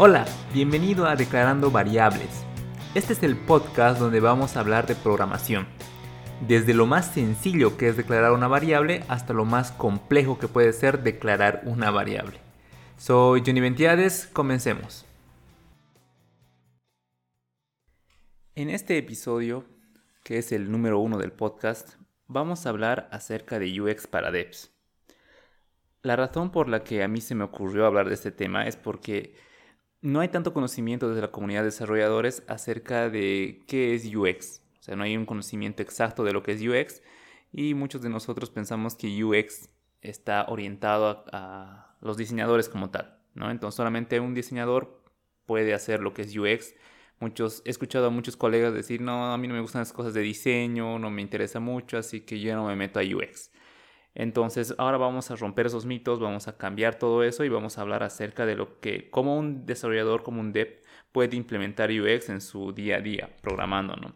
Hola, bienvenido a Declarando Variables. Este es el podcast donde vamos a hablar de programación. Desde lo más sencillo que es declarar una variable hasta lo más complejo que puede ser declarar una variable. Soy Johnny Ventiades, comencemos. En este episodio, que es el número uno del podcast, vamos a hablar acerca de UX para devs. La razón por la que a mí se me ocurrió hablar de este tema es porque no hay tanto conocimiento desde la comunidad de desarrolladores acerca de qué es UX. O sea, no hay un conocimiento exacto de lo que es UX y muchos de nosotros pensamos que UX está orientado a, los diseñadores como tal, ¿no? Entonces solamente un diseñador puede hacer lo que es UX. Muchos, he escuchado a muchos colegas decir, no, a mí no me gustan las cosas de diseño, no me interesa mucho, así que yo no me meto a UX. Entonces, ahora vamos a romper esos mitos, vamos a cambiar todo eso y vamos a hablar acerca de lo que, cómo un desarrollador, como un dev, puede implementar UX en su día a día, programando, ¿no?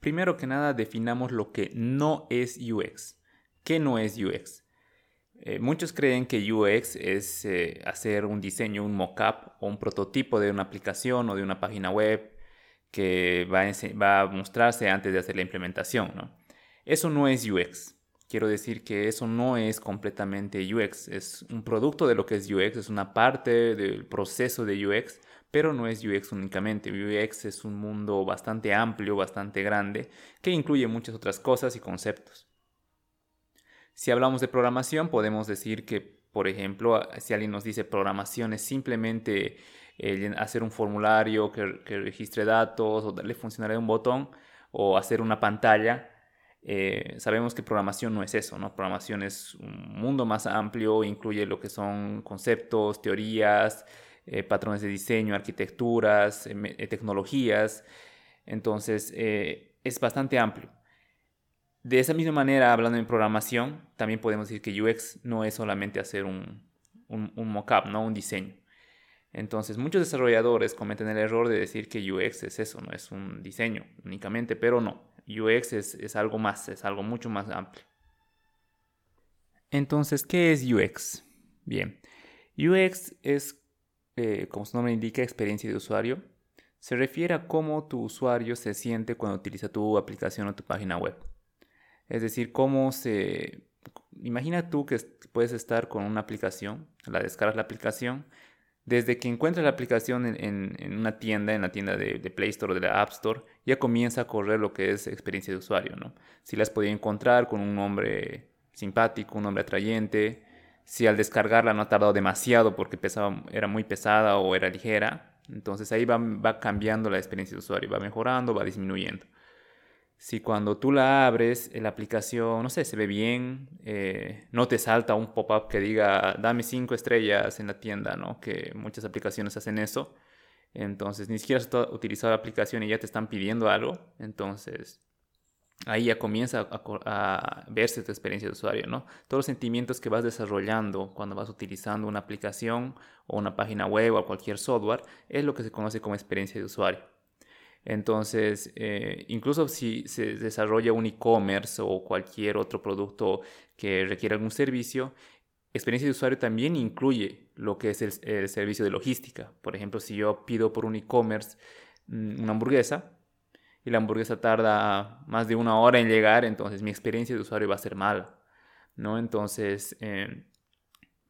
Primero que nada, definamos lo que no es UX. ¿Qué no es UX? Eh, muchos creen que UX es eh, hacer un diseño, un mockup o un prototipo de una aplicación o de una página web que va a, va a mostrarse antes de hacer la implementación, ¿no? Eso no es UX. Quiero decir que eso no es completamente UX, es un producto de lo que es UX, es una parte del proceso de UX, pero no es UX únicamente. UX es un mundo bastante amplio, bastante grande, que incluye muchas otras cosas y conceptos. Si hablamos de programación, podemos decir que, por ejemplo, si alguien nos dice programación es simplemente eh, hacer un formulario que, que registre datos o darle funcionalidad a un botón o hacer una pantalla, eh, sabemos que programación no es eso, ¿no? Programación es un mundo más amplio, incluye lo que son conceptos, teorías, eh, patrones de diseño, arquitecturas, eh, tecnologías. Entonces, es bastante amplio. De esa misma manera, hablando en programación, también podemos decir que UX no es solamente hacer un, un, un mockup, ¿no? Un diseño. Entonces, muchos desarrolladores cometen el error de decir que UX es eso, no es un diseño únicamente, pero no. UX es, algo más, es algo mucho más amplio. Entonces, ¿qué es UX? Bien, UX es, eh, como su nombre indica, experiencia de usuario. Se refiere a cómo tu usuario se siente cuando utiliza tu aplicación o tu página web. Es decir, cómo se... Imagina tú que puedes estar con una aplicación, la descargas la aplicación desde que encuentras la aplicación en, una tienda, en la tienda de, Play Store o de la App Store, ya comienza a correr lo que es experiencia de usuario, ¿no? Si las podía encontrar con un nombre simpático, un nombre atrayente, si al descargarla no ha tardado demasiado porque pesaba, era muy pesada o era ligera, entonces ahí va cambiando la experiencia de usuario, va mejorando, va disminuyendo si cuando tú la abres, la aplicación, no sé, se ve bien, eh, no te salta un pop-up que diga, dame cinco estrellas en la tienda, ¿no? Que muchas aplicaciones hacen eso. Entonces, ni siquiera has utilizado la aplicación y ya te están pidiendo algo. Entonces, ahí ya comienza a, a, verse tu experiencia de usuario, ¿no? Todos los sentimientos que vas desarrollando cuando vas utilizando una aplicación o una página web o cualquier software es lo que se conoce como experiencia de usuario. Entonces, eh, incluso si se desarrolla un e-commerce o cualquier otro producto que requiera algún servicio, experiencia de usuario también incluye lo que es el, servicio de logística. Por ejemplo, si yo pido por un e-commerce mm, una hamburguesa y la hamburguesa tarda más de una hora en llegar, entonces mi experiencia de usuario va a ser mala. ¿no? Entonces, eh,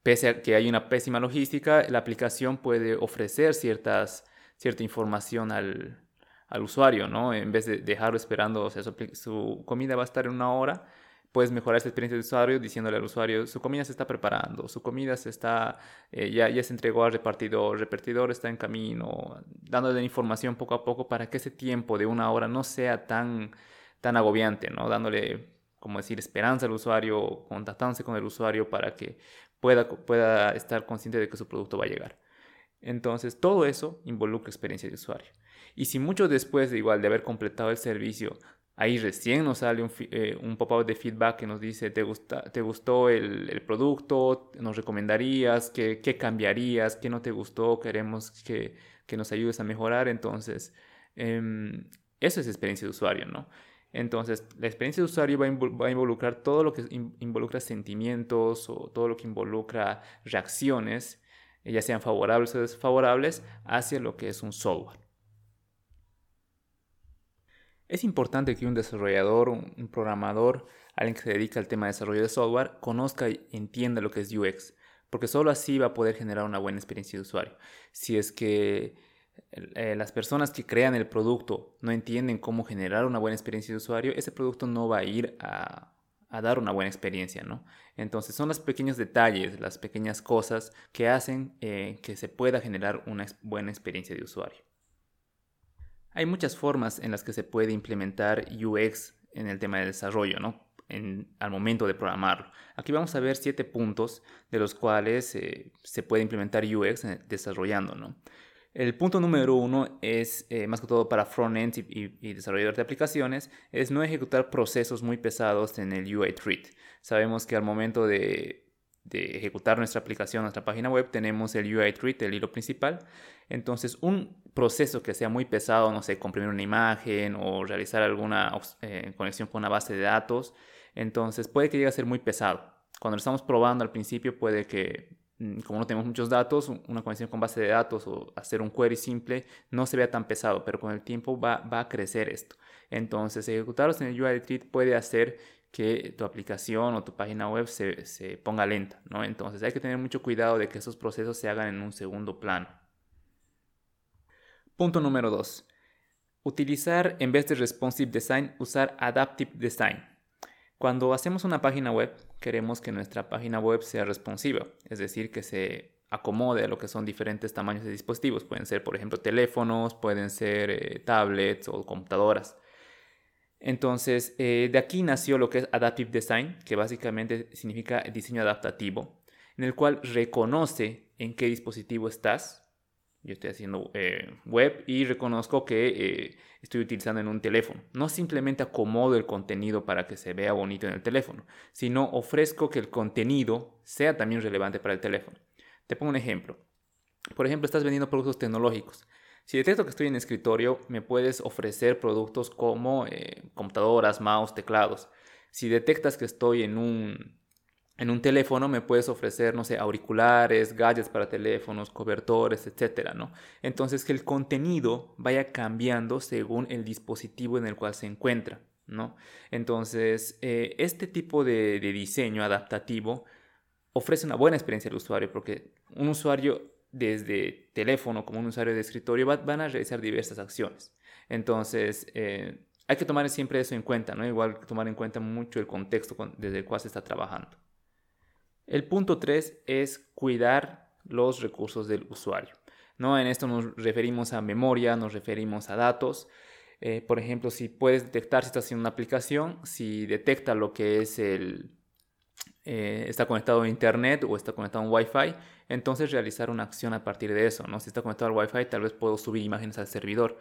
pese a que hay una pésima logística, la aplicación puede ofrecer ciertas, cierta información al, al usuario, ¿no? En vez de dejarlo esperando, o sea, su, comida va a estar en una hora, puedes mejorar esa experiencia de usuario diciéndole al usuario, su comida se está preparando, su comida se está, eh, ya, ya se entregó al repartidor, el repartidor está en camino, dándole información poco a poco para que ese tiempo de una hora no sea tan, tan agobiante, ¿no? Dándole, como decir, esperanza al usuario, contactándose con el usuario para que pueda, pueda estar consciente de que su producto va a llegar. Entonces, todo eso involucra experiencia de usuario. Y si mucho después de igual de haber completado el servicio, ahí recién nos sale un, eh, un pop-up de feedback que nos dice, ¿te, gusta, te gustó el, el producto? ¿Nos recomendarías? ¿Qué, ¿Qué, cambiarías? ¿Qué no te gustó? Queremos que, que nos ayudes a mejorar. Entonces, em, eso es experiencia de usuario, ¿no? Entonces, la experiencia de usuario va a involucrar todo lo que involucra sentimientos o todo lo que involucra reacciones ya sean favorables o desfavorables, hacia lo que es un software. Es importante que un desarrollador, un programador, alguien que se dedica al tema de desarrollo de software, conozca y entienda lo que es UX, porque solo así va a poder generar una buena experiencia de usuario. Si es que eh, las personas que crean el producto no entienden cómo generar una buena experiencia de usuario, ese producto no va a ir a, dar una buena experiencia, ¿no? Entonces son los pequeños detalles, las pequeñas cosas que hacen eh, que se pueda generar una buena experiencia de usuario. Hay muchas formas en las que se puede implementar UX en el tema de desarrollo, ¿no? al momento de programarlo. Aquí vamos a ver siete puntos de los cuales eh, se puede implementar UX desarrollando, ¿no? El punto número uno es, eh, más que todo para frontend y, y, desarrolladores de aplicaciones, es no ejecutar procesos muy pesados en el UI treat. Sabemos que al momento de de ejecutar nuestra aplicación, nuestra página web, tenemos el UI treat, el hilo principal. Entonces, un proceso que sea muy pesado, no sé, comprimir una imagen o realizar alguna eh, conexión con una base de datos, entonces puede que llegue a ser muy pesado. Cuando lo estamos probando al principio, puede que, mm, como no tenemos muchos datos, una conexión con base de datos o hacer un query simple no se vea tan pesado, pero con el tiempo va, va a crecer esto. Entonces, ejecutarlos en el UI treat puede hacer que tu aplicación o tu página web se, ponga lenta, ¿no? Entonces hay que tener mucho cuidado de que esos procesos se hagan en un segundo plano. Punto número 2. Utilizar en vez de responsive design, usar adaptive design. Cuando hacemos una página web, queremos que nuestra página web sea responsiva, es decir, que se acomode a lo que son diferentes tamaños de dispositivos. Pueden ser, por ejemplo, teléfonos, pueden ser eh, tablets o computadoras. Entonces, eh, de aquí nació lo que es Adaptive Design, que básicamente significa diseño adaptativo, en el cual reconoce en qué dispositivo estás. Yo estoy haciendo eh, web y reconozco que eh, estoy utilizando en un teléfono. No simplemente acomodo el contenido para que se vea bonito en el teléfono, sino ofrezco que el contenido sea también relevante para el teléfono. Te pongo un ejemplo. Por ejemplo, estás vendiendo productos tecnológicos. Si detecto que estoy en escritorio, me puedes ofrecer productos como eh, computadoras, mouse, teclados. Si detectas que estoy en un, en un teléfono, me puedes ofrecer, no sé, auriculares, gadgets para teléfonos, cobertores, etcétera, ¿no? Entonces, que el contenido vaya cambiando según el dispositivo en el cual se encuentra, ¿no? Entonces, eh, este tipo de, de diseño adaptativo ofrece una buena experiencia al usuario porque un usuario desde teléfono como un usuario de escritorio van a realizar diversas acciones. Entonces, eh, hay que tomar siempre eso en cuenta, ¿no? Igual tomar en cuenta mucho el contexto desde el cual se está trabajando. El punto 3 es cuidar los recursos del usuario. ¿no? En esto nos referimos a memoria, nos referimos a datos. Eh, por ejemplo, si puedes detectar si estás haciendo una aplicación, si detecta lo que es el, eh, está conectado a internet o está conectado a un Wi-Fi, entonces realizar una acción a partir de eso. ¿no? Si está conectado al Wi-Fi, tal vez puedo subir imágenes al servidor.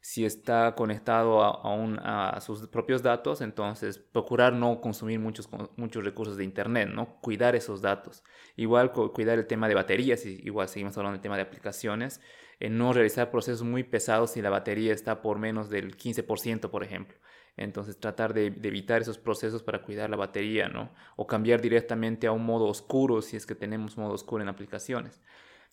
Si está conectado a, a, sus propios datos, entonces procurar no consumir muchos, muchos recursos de Internet, ¿no? cuidar esos datos. Igual cuidar el tema de baterías, igual seguimos hablando del tema de aplicaciones, en no realizar procesos muy pesados si la batería está por menos del 15%, por ejemplo. Entonces tratar de, evitar esos procesos para cuidar la batería, ¿no? O cambiar directamente a un modo oscuro si es que tenemos modo oscuro en aplicaciones.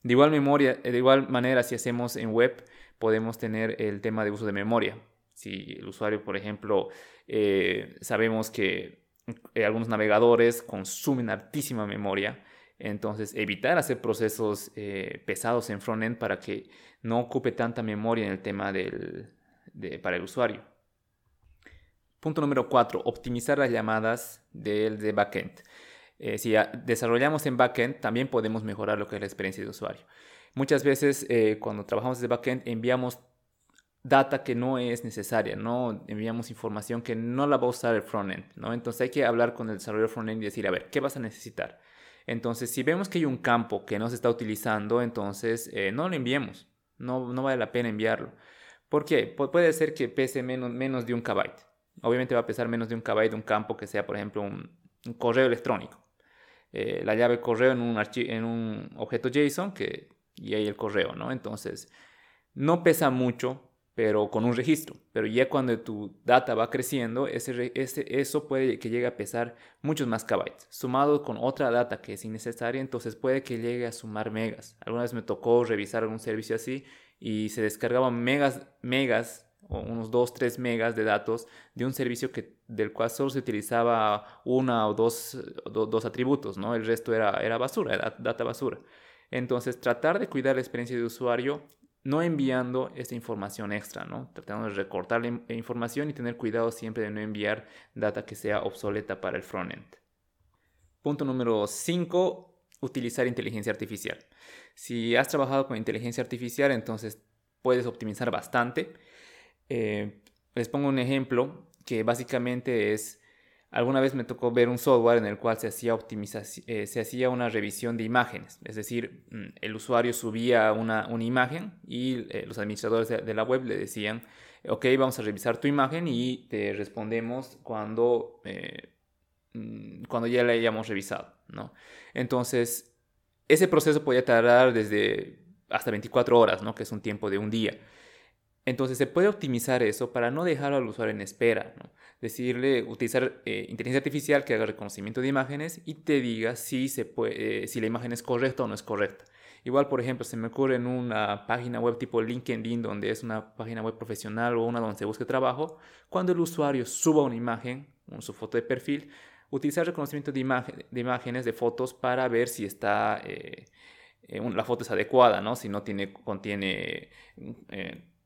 De igual, memoria, de igual manera, si hacemos en web, podemos tener el tema de uso de memoria. Si el usuario, por ejemplo, eh, sabemos que eh, algunos navegadores consumen altísima memoria, entonces evitar hacer procesos eh, pesados en frontend para que no ocupe tanta memoria en el tema del, para el usuario. Punto número 4. Optimizar las llamadas del de backend. Eh, si desarrollamos en backend, también podemos mejorar lo que es la experiencia de usuario. Muchas veces eh, cuando trabajamos desde backend enviamos data que no es necesaria, ¿no? Enviamos información que no la va a usar el frontend, ¿no? Entonces hay que hablar con el desarrollador frontend y decir, a ver, ¿qué vas a necesitar? Entonces, si vemos que hay un campo que no se está utilizando, entonces eh, no lo enviemos, no, no vale la pena enviarlo. ¿Por qué? puede ser que pese menos, menos de un kbyte. Obviamente va a pesar menos de un kbyte de un campo que sea, por ejemplo, un, correo electrónico. Eh, la llave correo en un, en un objeto JSON que, y ahí el correo, ¿no? Entonces, no pesa mucho pero con un registro. Pero ya cuando tu data va creciendo, ese, eso puede que llegue a pesar muchos más kbytes. Sumado con otra data que es innecesaria, entonces puede que llegue a sumar megas. Alguna vez me tocó revisar algún servicio así y se descargaban megas, megas unos 2, 3 megas de datos de un servicio que, del cual solo se utilizaba una o dos, dos atributos, ¿no? El resto era, era basura, era data basura. Entonces, tratar de cuidar la experiencia de usuario no enviando esta información extra, ¿no? Tratando de recortar la información y tener cuidado siempre de no enviar data que sea obsoleta para el frontend. Punto número 5, utilizar inteligencia artificial. Si has trabajado con inteligencia artificial, entonces puedes optimizar bastante. Eh, les pongo un ejemplo que básicamente es Alguna vez me tocó ver un software en el cual se hacía, eh, se hacía una revisión de imágenes, es decir, mm, el usuario subía una, imagen y eh, los administradores de, la web le decían, ok, vamos a revisar tu imagen y te respondemos cuando, mm, cuando ya la hayamos revisado, ¿no? Entonces, ese proceso podía tardar desde hasta 24 horas, ¿no? Que es un tiempo de un día. Entonces se puede optimizar eso para no dejar al usuario en espera, ¿no? Decirle, utilizar eh, inteligencia artificial que haga reconocimiento de imágenes y te diga si, se puede, eh, si la imagen es correcta o no es correcta. Igual, por ejemplo, se me ocurre en una página web tipo LinkedIn, donde es una página web profesional o una donde se busque trabajo, cuando el usuario suba una imagen, su foto de perfil, utilizar reconocimiento de, de imágenes, de fotos, para ver si está, eh, la foto es adecuada, ¿no? Si no tiene, contiene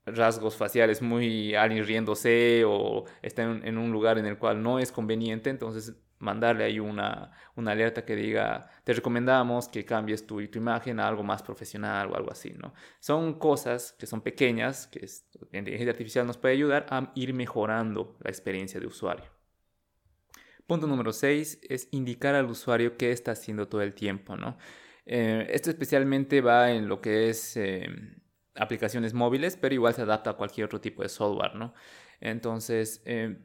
rasgos faciales muy alguien riéndose o está en, un lugar en el cual no es conveniente, entonces mandarle ahí una, una alerta que diga, te recomendamos que cambies tu, tu, imagen a algo más profesional o algo así, ¿no? Son cosas que son pequeñas, que la inteligencia artificial nos puede ayudar a ir mejorando la experiencia de usuario. Punto número 6 es indicar al usuario qué está haciendo todo el tiempo, ¿no? Eh, esto especialmente va en lo que es... Eh, aplicaciones móviles, pero igual se adapta a cualquier otro tipo de software, ¿no? Entonces, eh,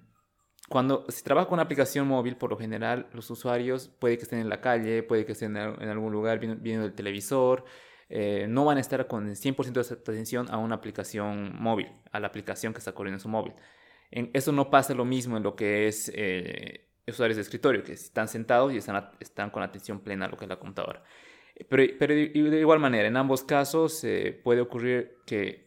cuando se trabaja con una aplicación móvil, por lo general, los usuarios puede que estén en la calle, puede que estén en algún lugar viendo, el televisor, eh, no van a estar con el 100% de atención a una aplicación móvil, a la aplicación que está corriendo en su móvil. En, eso no pasa lo mismo en lo que es eh, usuarios de escritorio, que están sentados y están, están con atención plena a lo que es la computadora. Pero, pero de igual manera, en ambos casos eh, puede ocurrir que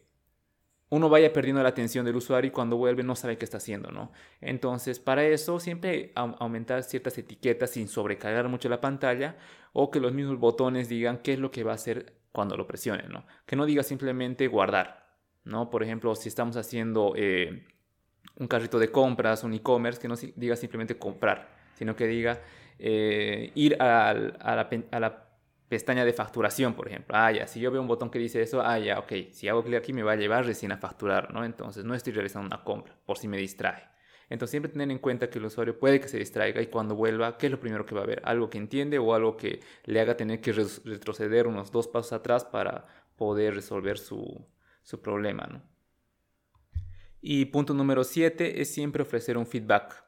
uno vaya perdiendo la atención del usuario y cuando vuelve no sabe qué está haciendo, ¿no? Entonces, para eso siempre aumentar ciertas etiquetas sin sobrecargar mucho la pantalla o que los mismos botones digan qué es lo que va a hacer cuando lo presionen, ¿no? Que no diga simplemente guardar, ¿no? Por ejemplo, si estamos haciendo eh, un carrito de compras, un e-commerce, que no diga simplemente comprar, sino que diga eh, ir a, la, a la pestaña de facturación, por ejemplo. Ah, ya, si yo veo un botón que dice eso, ah, ya, ok, si hago clic aquí me va a llevar recién a facturar, ¿no? Entonces no estoy realizando una compra, por si me distrae. Entonces siempre tener en cuenta que el usuario puede que se distraiga y cuando vuelva, ¿qué es lo primero que va a ver? Algo que entiende o algo que le haga tener que retroceder unos dos pasos atrás para poder resolver su, su problema, ¿no? Y punto número siete es siempre ofrecer un feedback.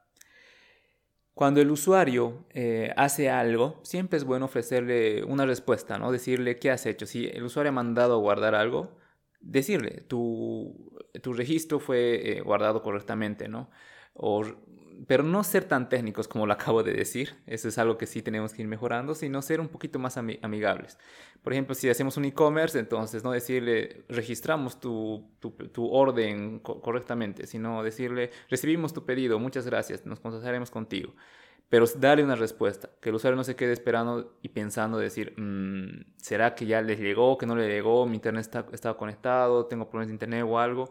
Cuando el usuario eh, hace algo, siempre es bueno ofrecerle una respuesta, ¿no? Decirle qué has hecho. Si el usuario ha mandado a guardar algo, decirle, tu, tu registro fue eh, guardado correctamente, ¿no? O pero no ser tan técnicos como lo acabo de decir, eso es algo que sí tenemos que ir mejorando, sino ser un poquito más amigables. Por ejemplo, si hacemos un e-commerce, entonces no decirle registramos tu, tu, orden correctamente, sino decirle recibimos tu pedido, muchas gracias, nos contactaremos contigo. Pero darle una respuesta, que el usuario no se quede esperando y pensando, decir, mm, ¿será que ya les llegó, que no le llegó, mi internet está, está conectado, tengo problemas de internet o algo?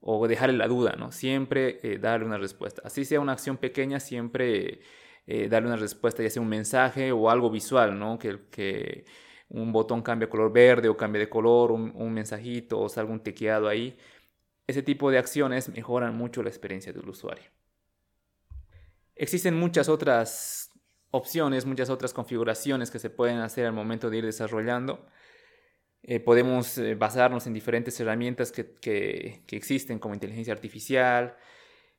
O dejarle la duda, ¿no? Siempre eh, darle una respuesta. Así sea una acción pequeña, siempre eh, darle una respuesta, ya sea un mensaje o algo visual, ¿no? Que, un botón cambie a color verde o cambie de color, un, mensajito o salga un tequeado ahí. Ese tipo de acciones mejoran mucho la experiencia del usuario. Existen muchas otras opciones, muchas otras configuraciones que se pueden hacer al momento de ir desarrollando. Eh, podemos eh, basarnos en diferentes herramientas que, existen como inteligencia artificial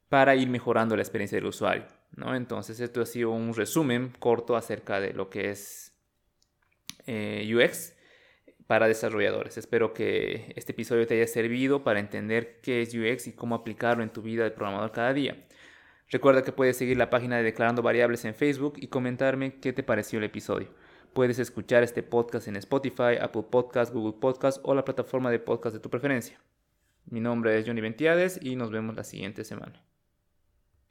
para ir mejorando la experiencia del usuario. ¿no? Entonces, esto ha sido un resumen corto acerca de lo que es eh, UX. para desarrolladores. Espero que este episodio te haya servido para entender qué es UX y cómo aplicarlo en tu vida de programador cada día. Recuerda que puedes seguir la página de Declarando Variables en Facebook y comentarme qué te pareció el episodio. Puedes escuchar este podcast en Spotify, Apple Podcast, Google Podcast o la plataforma de podcast de tu preferencia. Mi nombre es Johnny Ventiades y nos vemos la siguiente semana.